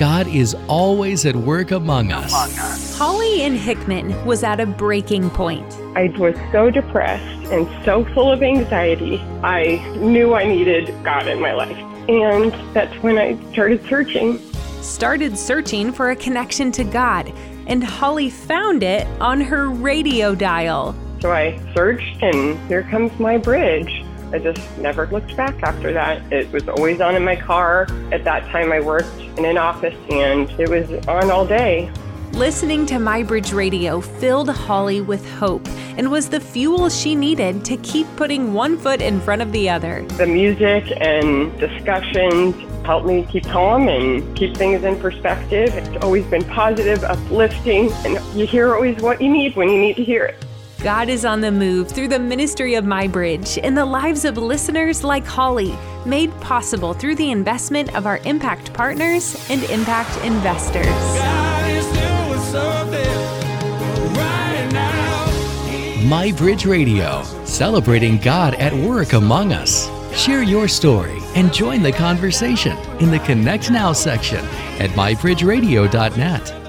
God is always at work among us. Holly Ann Hickman was at a breaking point. I was so depressed and so full of anxiety. I knew I needed God in my life. And that's when I started searching. Started searching for a connection to God, and Holly found it on her radio dial. So I searched, and here comes MyBridge. I just never looked back after that. It was always on in my car. At that time, I worked in an office, and it was on all day. Listening to MyBridge Radio filled Holly with hope and was the fuel she needed to keep putting one foot in front of the other. The music and discussions helped me keep calm and keep things in perspective. It's always been positive, uplifting, and you hear always what you need when you need to hear it. God is on the move through the ministry of MyBridge in the lives of listeners like Holly, made possible through the investment of our impact partners and impact investors. MyBridge Radio, celebrating God at work among us. Share your story and join the conversation in the Connect Now section at mybridgeradio.net.